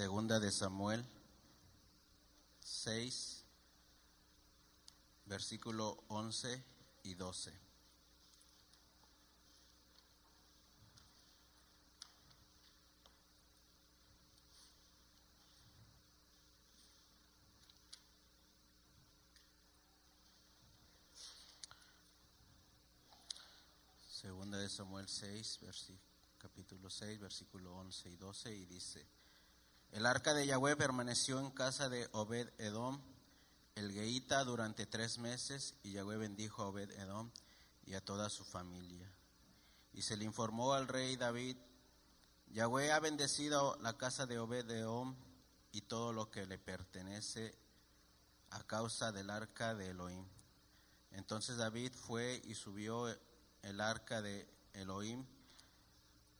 Segunda de Samuel 6, versículo 11 y 12. Segunda de Samuel 6, capítulo 6, versículo 11 y 12, y dice, el arca de Yahweh permaneció en casa de Obed Edom, el Geita, durante tres meses, y Yahweh bendijo a Obed Edom y a toda su familia. Y se le informó al rey David, Yahweh ha bendecido la casa de Obed Edom y todo lo que le pertenece a causa del arca de Elohim. Entonces David fue y subió el arca de Elohim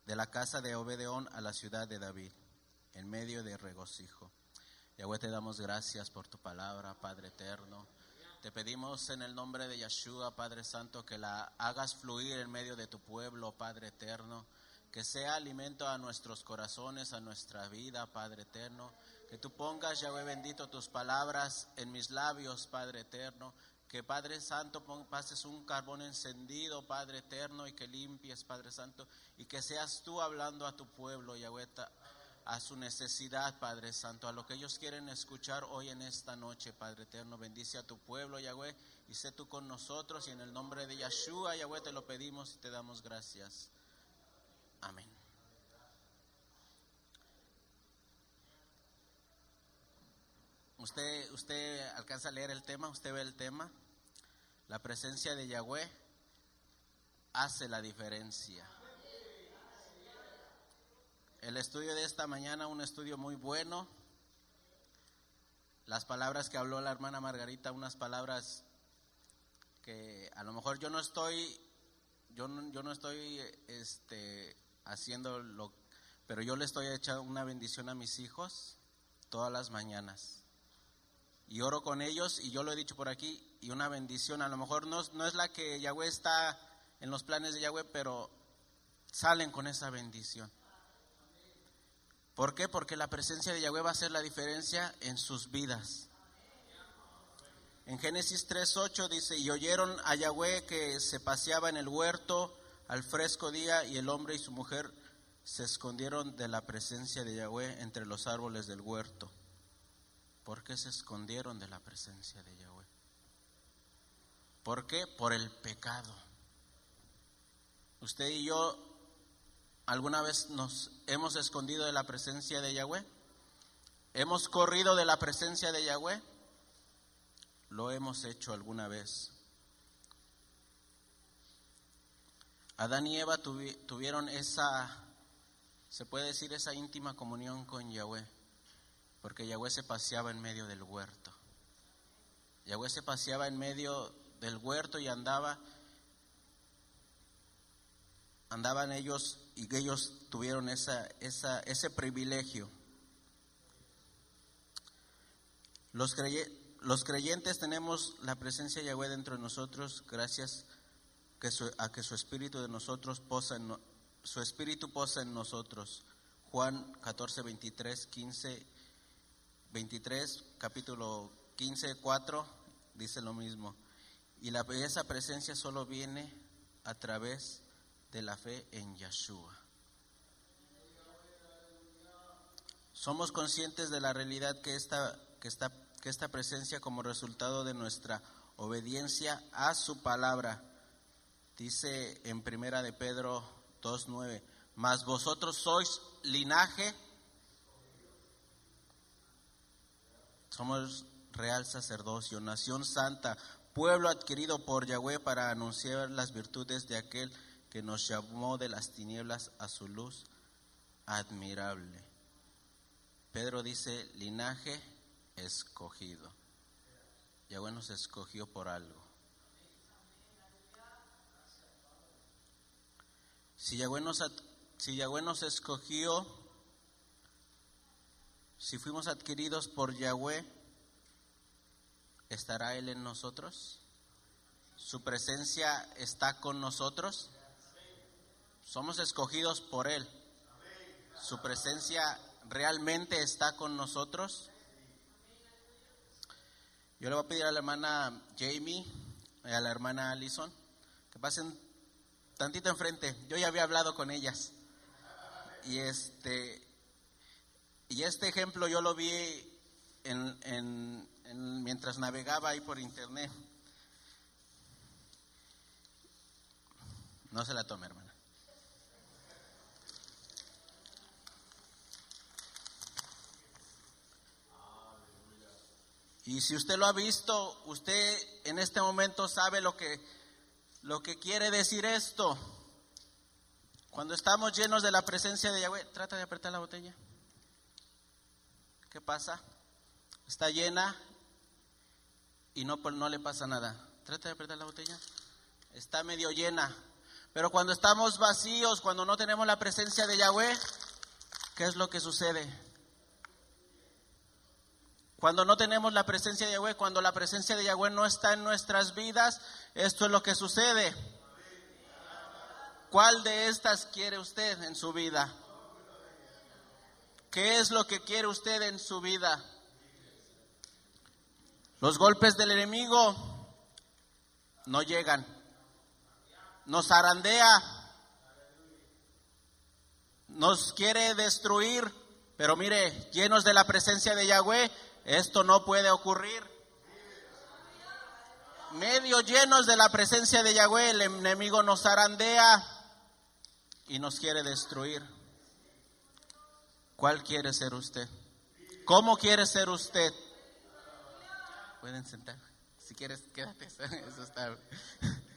de la casa de Obedeón a la ciudad de David, en medio de regocijo. Yahweh, te damos gracias por tu palabra, Padre eterno. Te pedimos en el nombre de Yeshua, Padre Santo, que la hagas fluir en medio de tu pueblo, Padre eterno. Que sea alimento a nuestros corazones, a nuestra vida, Padre eterno. Que tú pongas, Yahweh bendito, tus palabras en mis labios, Padre eterno que Padre Santo pases un carbón encendido, Padre eterno, y que limpies, Padre Santo, y que seas tú hablando a tu pueblo, Yahweh, a su necesidad, Padre Santo, a lo que ellos quieren escuchar hoy en esta noche, Padre eterno. Bendice a tu pueblo, Yahweh, y sé tú con nosotros, y en el nombre de Yeshua, Yahweh, te lo pedimos y te damos gracias. Amén. Usted, usted alcanza a leer el tema, usted ve el tema. La presencia de Yahweh hace la diferencia. El estudio de esta mañana, un estudio muy bueno. Las palabras que habló la hermana Margarita, unas palabras que a lo mejor yo no estoy, yo no, yo no estoy este, haciendo lo, pero yo le estoy echando una bendición a mis hijos todas las mañanas y oro con ellos y yo lo he dicho por aquí y una bendición. A lo mejor no, no es la que Yahweh está en los planes de Yahweh, pero salen con esa bendición. ¿Por qué? Porque la presencia de Yahweh va a hacer la diferencia en sus vidas. En Génesis 3.8 dice, y oyeron a Yahweh que se paseaba en el huerto al fresco día y el hombre y su mujer se escondieron de la presencia de Yahweh entre los árboles del huerto. ¿Por qué se escondieron de la presencia de Yahweh? ¿Por qué? Por el pecado. Usted y yo alguna vez nos hemos escondido de la presencia de Yahweh. ¿Hemos corrido de la presencia de Yahweh? Lo hemos hecho alguna vez. Adán y Eva tuvieron esa, se puede decir, esa íntima comunión con Yahweh porque Yahweh se paseaba en medio del huerto. Yahweh se paseaba en medio del huerto y andaba, andaban ellos y ellos tuvieron esa, esa, ese privilegio. Los, los creyentes tenemos la presencia de Yahweh dentro de nosotros gracias que a que su espíritu de nosotros posa en, su espíritu posa en nosotros. Juan 14, 23, 15 23, capítulo 15, 4, dice lo mismo. Y la, esa presencia solo viene a través de la fe en Yeshua. Somos conscientes de la realidad que esta, que esta, que esta presencia como resultado de nuestra obediencia a su palabra. Dice en primera de Pedro 2.9, mas vosotros sois linaje Somos real sacerdocio, nación santa, pueblo adquirido por Yahweh para anunciar las virtudes de aquel que nos llamó de las tinieblas a su luz admirable. Pedro dice, linaje escogido. Yahweh nos escogió por algo. Si Yahweh nos, si Yahweh nos escogió, si fuimos adquiridos por Yahweh, ¿estará Él en nosotros? ¿Su presencia está con nosotros? Somos escogidos por Él. Su presencia realmente está con nosotros? Yo le voy a pedir a la hermana Jamie y a la hermana Alison que pasen tantito enfrente. Yo ya había hablado con ellas. Y este, y este ejemplo yo lo vi en, mientras navegaba ahí por internet. No se la tome, hermana. Y si usted lo ha visto, usted en este momento sabe lo que, lo que quiere decir esto. Cuando estamos llenos de la presencia de Yahweh, trata de apretar la botella. ¿Qué pasa? Está llena y no, no le pasa nada. Trata de apretar la botella. Está medio llena. Pero cuando estamos vacíos, cuando no tenemos la presencia de Yahweh, ¿qué es lo que sucede? Cuando no tenemos la presencia de Yahweh, cuando la presencia de Yahweh no está en nuestras vidas, esto es lo que sucede. ¿Cuál de estas quiere usted en su vida? ¿Qué es lo que quiere usted en su vida? Los golpes del enemigo no llegan. Nos arandea. Nos quiere destruir. Pero mire, llenos de la presencia de Yahweh, esto no puede ocurrir. Medio llenos de la presencia de Yahweh, el enemigo nos arandea y nos quiere destruir. ¿Cuál quiere ser usted? ¿Cómo quiere ser usted? Pueden sentar. Si quieres, quédate.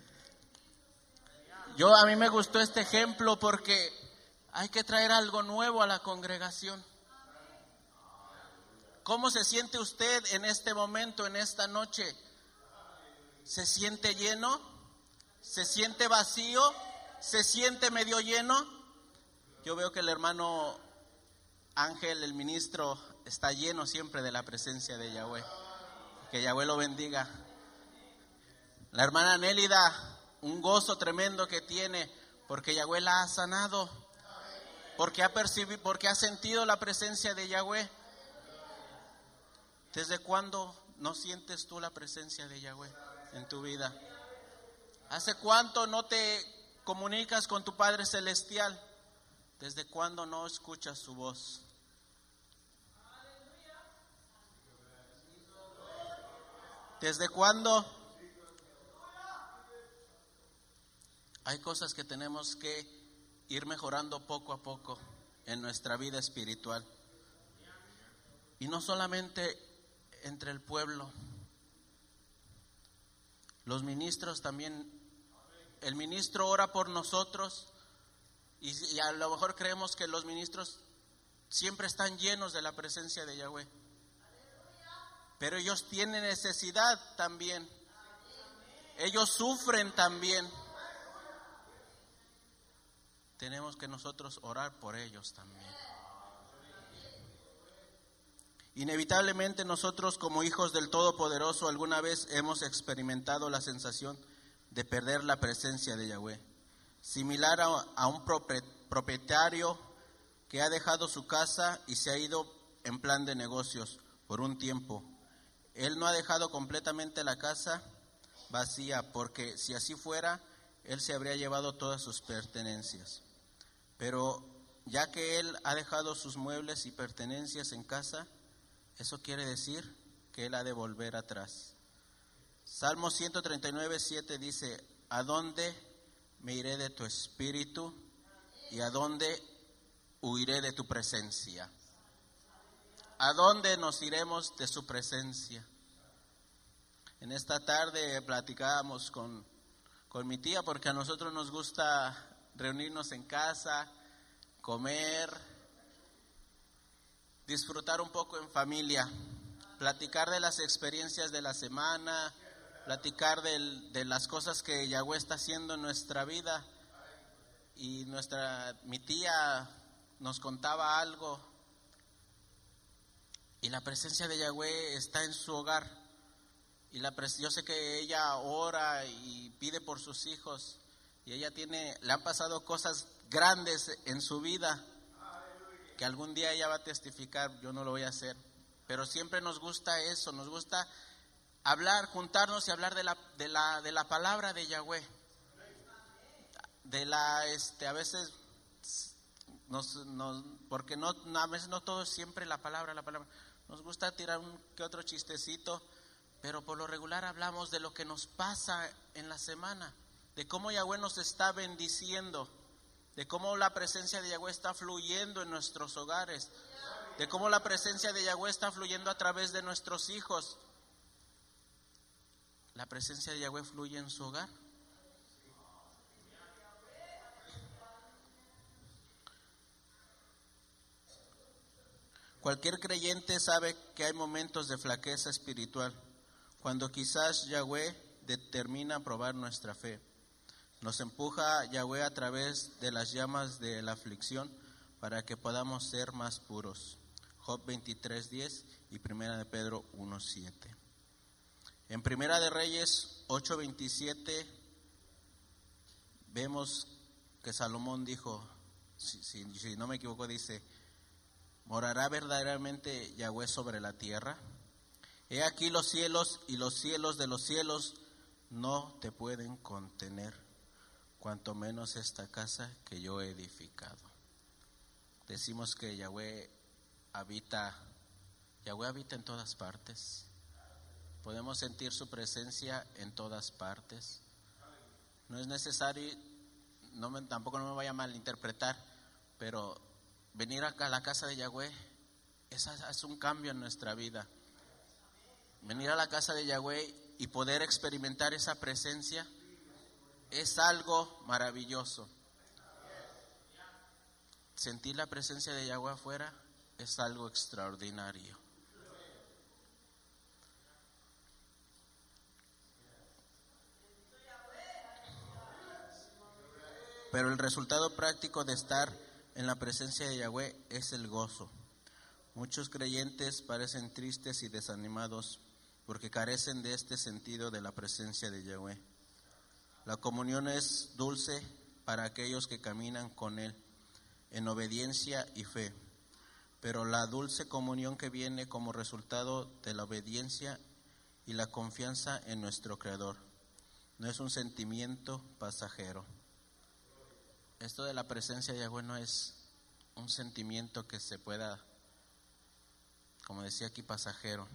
Yo a mí me gustó este ejemplo porque hay que traer algo nuevo a la congregación. ¿Cómo se siente usted en este momento, en esta noche? ¿Se siente lleno? ¿Se siente vacío? ¿Se siente medio lleno? Yo veo que el hermano Ángel, el ministro, está lleno siempre de la presencia de Yahweh. Que Yahweh lo bendiga. La hermana Nélida, un gozo tremendo que tiene porque Yahweh la ha sanado. Porque ha percibido, porque ha sentido la presencia de Yahweh. ¿Desde cuándo no sientes tú la presencia de Yahweh en tu vida? ¿Hace cuánto no te comunicas con tu Padre Celestial? ¿Desde cuándo no escuchas su voz? ¿Desde cuándo? Hay cosas que tenemos que ir mejorando poco a poco en nuestra vida espiritual. Y no solamente entre el pueblo. Los ministros también, el ministro ora por nosotros y, a lo mejor creemos que los ministros siempre están llenos de la presencia de Yahweh. Pero ellos tienen necesidad también. Ellos sufren también. Tenemos que nosotros orar por ellos también. Inevitablemente nosotros como hijos del Todopoderoso alguna vez hemos experimentado la sensación de perder la presencia de Yahweh, similar a, un propietario que ha dejado su casa y se ha ido en plan de negocios por un tiempo. Él no ha dejado completamente la casa vacía, porque si así fuera, él se habría llevado todas sus pertenencias. Pero ya que él ha dejado sus muebles y pertenencias en casa, eso quiere decir que Él ha de volver atrás. Salmo 139, 7 dice, ¿a dónde me iré de tu espíritu y a dónde huiré de tu presencia? ¿A dónde nos iremos de su presencia? En esta tarde platicábamos con, con mi tía porque a nosotros nos gusta reunirnos en casa, comer, disfrutar un poco en familia, platicar de las experiencias de la semana, platicar de las cosas que Yahweh está haciendo en nuestra vida. Y nuestra, mi tía nos contaba algo. Y la presencia de Yahweh está en su hogar. Y la yo sé que ella ora y pide por sus hijos. Y ella tiene, le han pasado cosas grandes en su vida que algún día ella va a testificar, yo no lo voy a hacer, pero siempre nos gusta eso, nos gusta hablar, juntarnos y hablar de la, de la, de la palabra de Yahweh. De la, este, a veces, nos, nos, porque no, a veces no todo siempre la palabra, la palabra. Nos gusta tirar un que otro chistecito, pero por lo regular hablamos de lo que nos pasa en la semana, de cómo Yahweh nos está bendiciendo, de cómo la presencia de Yahweh está fluyendo en nuestros hogares, de cómo la presencia de Yahweh está fluyendo a través de nuestros hijos. La presencia de Yahweh fluye en su hogar. Cualquier creyente sabe que hay momentos de flaqueza espiritual, cuando quizás Yahweh determina probar nuestra fe. Nos empuja Yahweh a través de las llamas de la aflicción para que podamos ser más puros. Job 23:10 y Primera de Pedro 1:7. En Primera de Reyes 8:27 vemos que Salomón dijo, si, si no me equivoco, dice, ¿Morará verdaderamente Yahweh sobre la tierra? He aquí los cielos y los cielos de los cielos no te pueden contener, cuanto menos esta casa que yo he edificado. Decimos que Yahweh habita, Yahweh habita en todas partes. Podemos sentir su presencia en todas partes. No es necesario, no tampoco no me vaya a malinterpretar, pero venir acá a la casa de Yahweh es, es un cambio en nuestra vida. Venir a la casa de Yahweh y poder experimentar esa presencia es algo maravilloso. Sentir la presencia de Yahweh afuera es algo extraordinario. Pero el resultado práctico de estar en la presencia de Yahweh es el gozo. Muchos creyentes parecen tristes y desanimados porque carecen de este sentido de la presencia de Yahweh. La comunión es dulce para aquellos que caminan con Él en obediencia y fe, pero la dulce comunión que viene como resultado de la obediencia y la confianza en nuestro Creador no es un sentimiento pasajero. Esto de la presencia de Yahweh no es un sentimiento que se pueda, como decía aquí, pasajero.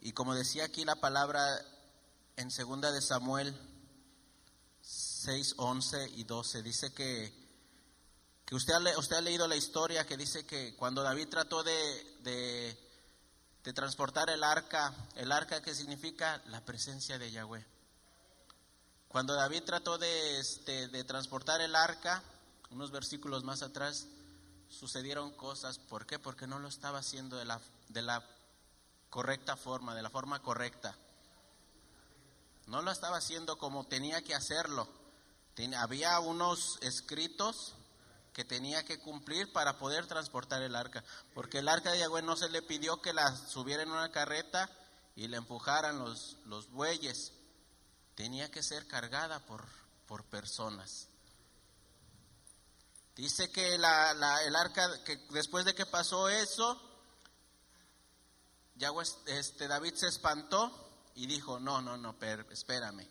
Y como decía aquí la palabra en segunda de Samuel 6, 11 y 12, dice que, que usted, ha, leído la historia que dice que cuando David trató de, de, de transportar el arca, el arca que significa la presencia de Yahweh. Cuando David trató de, este, de transportar el arca, unos versículos más atrás, sucedieron cosas. ¿Por qué? Porque no lo estaba haciendo de la, de la correcta forma, de la forma correcta. No lo estaba haciendo como tenía que hacerlo. Había unos escritos que tenía que cumplir para poder transportar el arca. Porque el arca de Yahweh no se le pidió que la subiera en una carreta y le empujaran los, los bueyes tenía que ser cargada por, por personas. Dice que la, el arca, que después de que pasó eso, este, David se espantó y dijo, no, no, no, espérame,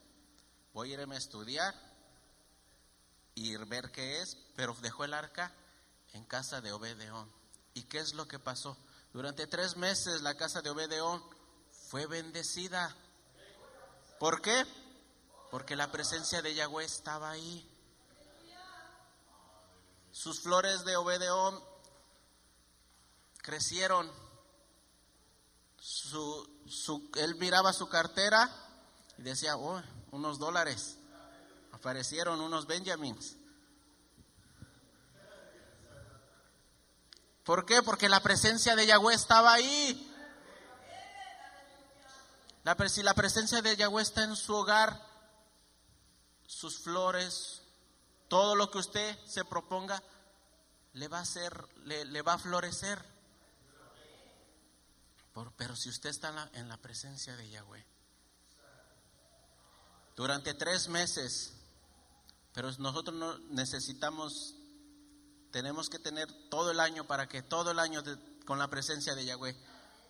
voy a irme a estudiar y ver qué es, pero dejó el arca en casa de Obedeón. ¿Y qué es lo que pasó? Durante tres meses la casa de Obedeón fue bendecida. ¿Por qué? porque la presencia de Yahweh estaba ahí. Sus flores de Obedeón crecieron. Su, él miraba su cartera y decía, oh, unos dólares. Aparecieron unos Benjamins. ¿Por qué? Porque la presencia de Yahweh estaba ahí. La, si la presencia de Yahweh está en su hogar, sus flores, todo lo que usted se proponga, le va a hacer, le, va a florecer. pero si usted está en la, presencia de Yahweh, durante tres meses, pero nosotros no necesitamos tenemos que tener todo el año para que todo el año con la presencia de Yahweh,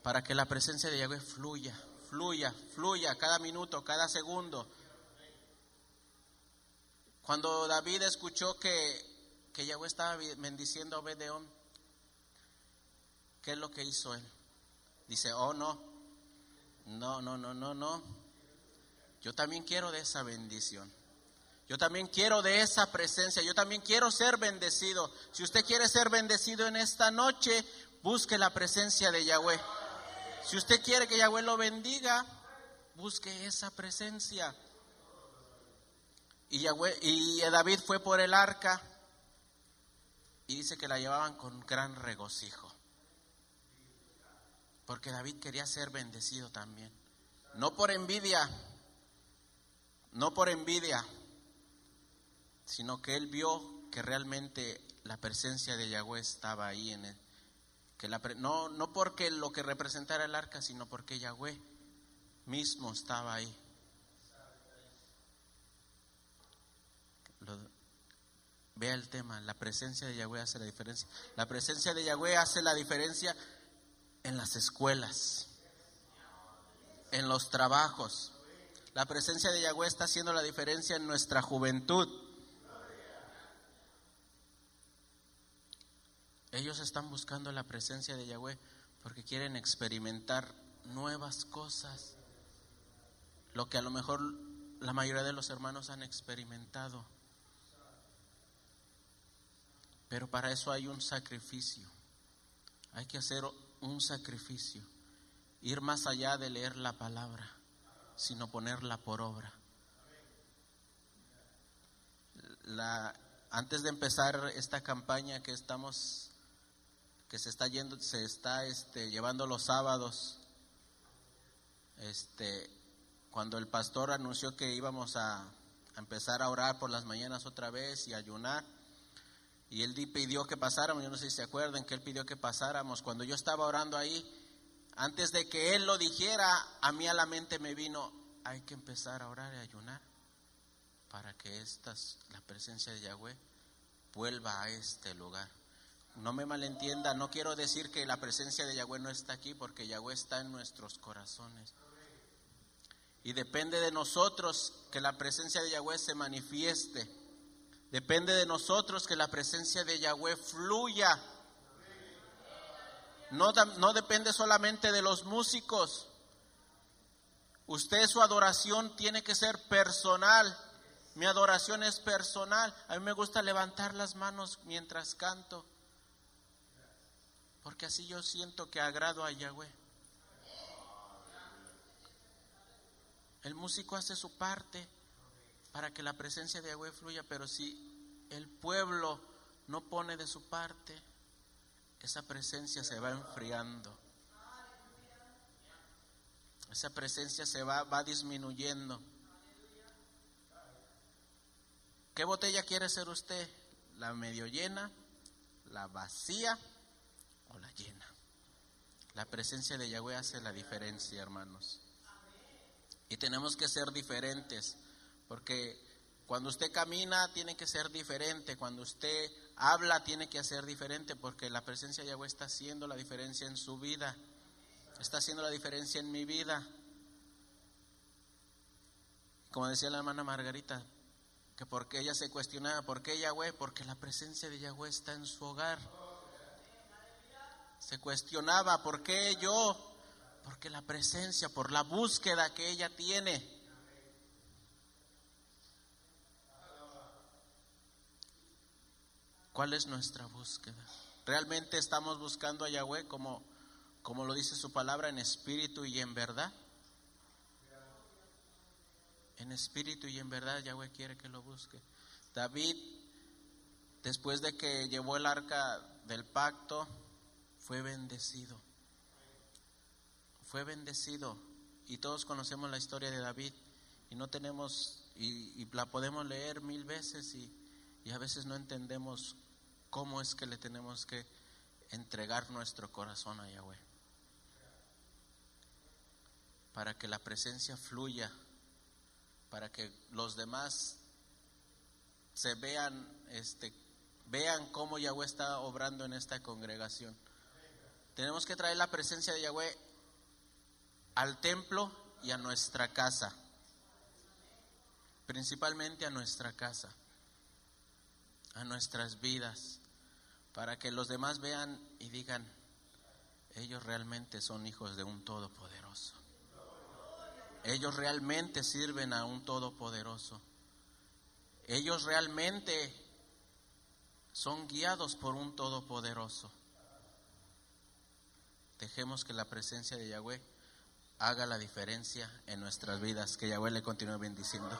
para que la presencia de Yahweh fluya, fluya, fluya cada minuto, cada segundo. Cuando David escuchó que, que Yahweh estaba bendiciendo a Obedeón, ¿qué es lo que hizo él? Dice, oh no, no, no, no, no, no. Yo también quiero de esa bendición. Yo también quiero de esa presencia. Yo también quiero ser bendecido. Si usted quiere ser bendecido en esta noche, busque la presencia de Yahweh. Si usted quiere que Yahweh lo bendiga, busque esa presencia. Y, Yahweh, y David fue por el arca y dice que la llevaban con gran regocijo. Porque David quería ser bendecido también. No por envidia, no por envidia, sino que él vio que realmente la presencia de Yahweh estaba ahí en él. Que la, no, no porque lo que representara el arca, sino porque Yahweh mismo estaba ahí. vea el tema, la presencia de Yahweh hace la diferencia. La presencia de Yahweh hace la diferencia en las escuelas, en los trabajos. La presencia de Yahweh está haciendo la diferencia en nuestra juventud. Ellos están buscando la presencia de Yahweh porque quieren experimentar nuevas cosas, lo que a lo mejor la mayoría de los hermanos han experimentado. Pero para eso hay un sacrificio. Hay que hacer un sacrificio. Ir más allá de leer la palabra, sino ponerla por obra. La, antes de empezar esta campaña que estamos que se está yendo, se está este, llevando los sábados. Este, cuando el pastor anunció que íbamos a, empezar a orar por las mañanas otra vez y ayunar, y él pidió que pasáramos, yo no sé si se acuerdan que él pidió que pasáramos. Cuando yo estaba orando ahí, antes de que él lo dijera, a mí a la mente me vino, hay que empezar a orar y ayunar para que estas, la presencia de Yahweh vuelva a este lugar. No me malentienda, no quiero decir que la presencia de Yahweh no está aquí, porque Yahweh está en nuestros corazones. Y depende de nosotros que la presencia de Yahweh se manifieste. Depende de nosotros que la presencia de Yahweh fluya. No, no depende solamente de los músicos. Usted su adoración tiene que ser personal. Mi adoración es personal. A mí me gusta levantar las manos mientras canto porque así yo siento que agrado a Yahweh. El músico hace su parte para que la presencia de Yahweh fluya, pero si el pueblo no pone de su parte, esa presencia se va enfriando. Esa presencia se va, va disminuyendo. ¿Qué botella quiere ser usted? ¿La medio llena? ¿La vacía? O la llena. La presencia de Yahweh hace la diferencia, hermanos. Y tenemos que ser diferentes, porque cuando usted camina tiene que ser diferente, cuando usted habla tiene que ser diferente, porque la presencia de Yahweh está haciendo la diferencia en su vida, está haciendo la diferencia en mi vida. Como decía la hermana Margarita, que porque ella se cuestionaba, ¿por qué Yahweh? Porque la presencia de Yahweh está en su hogar se cuestionaba, ¿por qué yo? Porque la presencia, por la búsqueda que ella tiene. ¿Cuál es nuestra búsqueda? ¿Realmente estamos buscando a Yahweh como, como lo dice su palabra en espíritu y en verdad? En espíritu y en verdad Yahweh quiere que lo busque. David, después de que llevó el arca del pacto, fue bendecido. Fue bendecido. Y todos conocemos la historia de David y no tenemos, y, la podemos leer mil veces y, y a veces no entendemos cómo es que le tenemos que entregar nuestro corazón a Yahweh. Para que la presencia fluya, para que los demás se vean este, vean cómo Yahweh está obrando en esta congregación. Tenemos que traer la presencia de Yahweh al templo y a nuestra casa, principalmente a nuestra casa, a nuestras vidas, para que los demás vean y digan, ellos realmente son hijos de un todopoderoso. Ellos realmente sirven a un todopoderoso. Ellos realmente son guiados por un todopoderoso. Dejemos que la presencia de Yahweh haga la diferencia en nuestras vidas. Que Yahweh le continúe bendiciendo.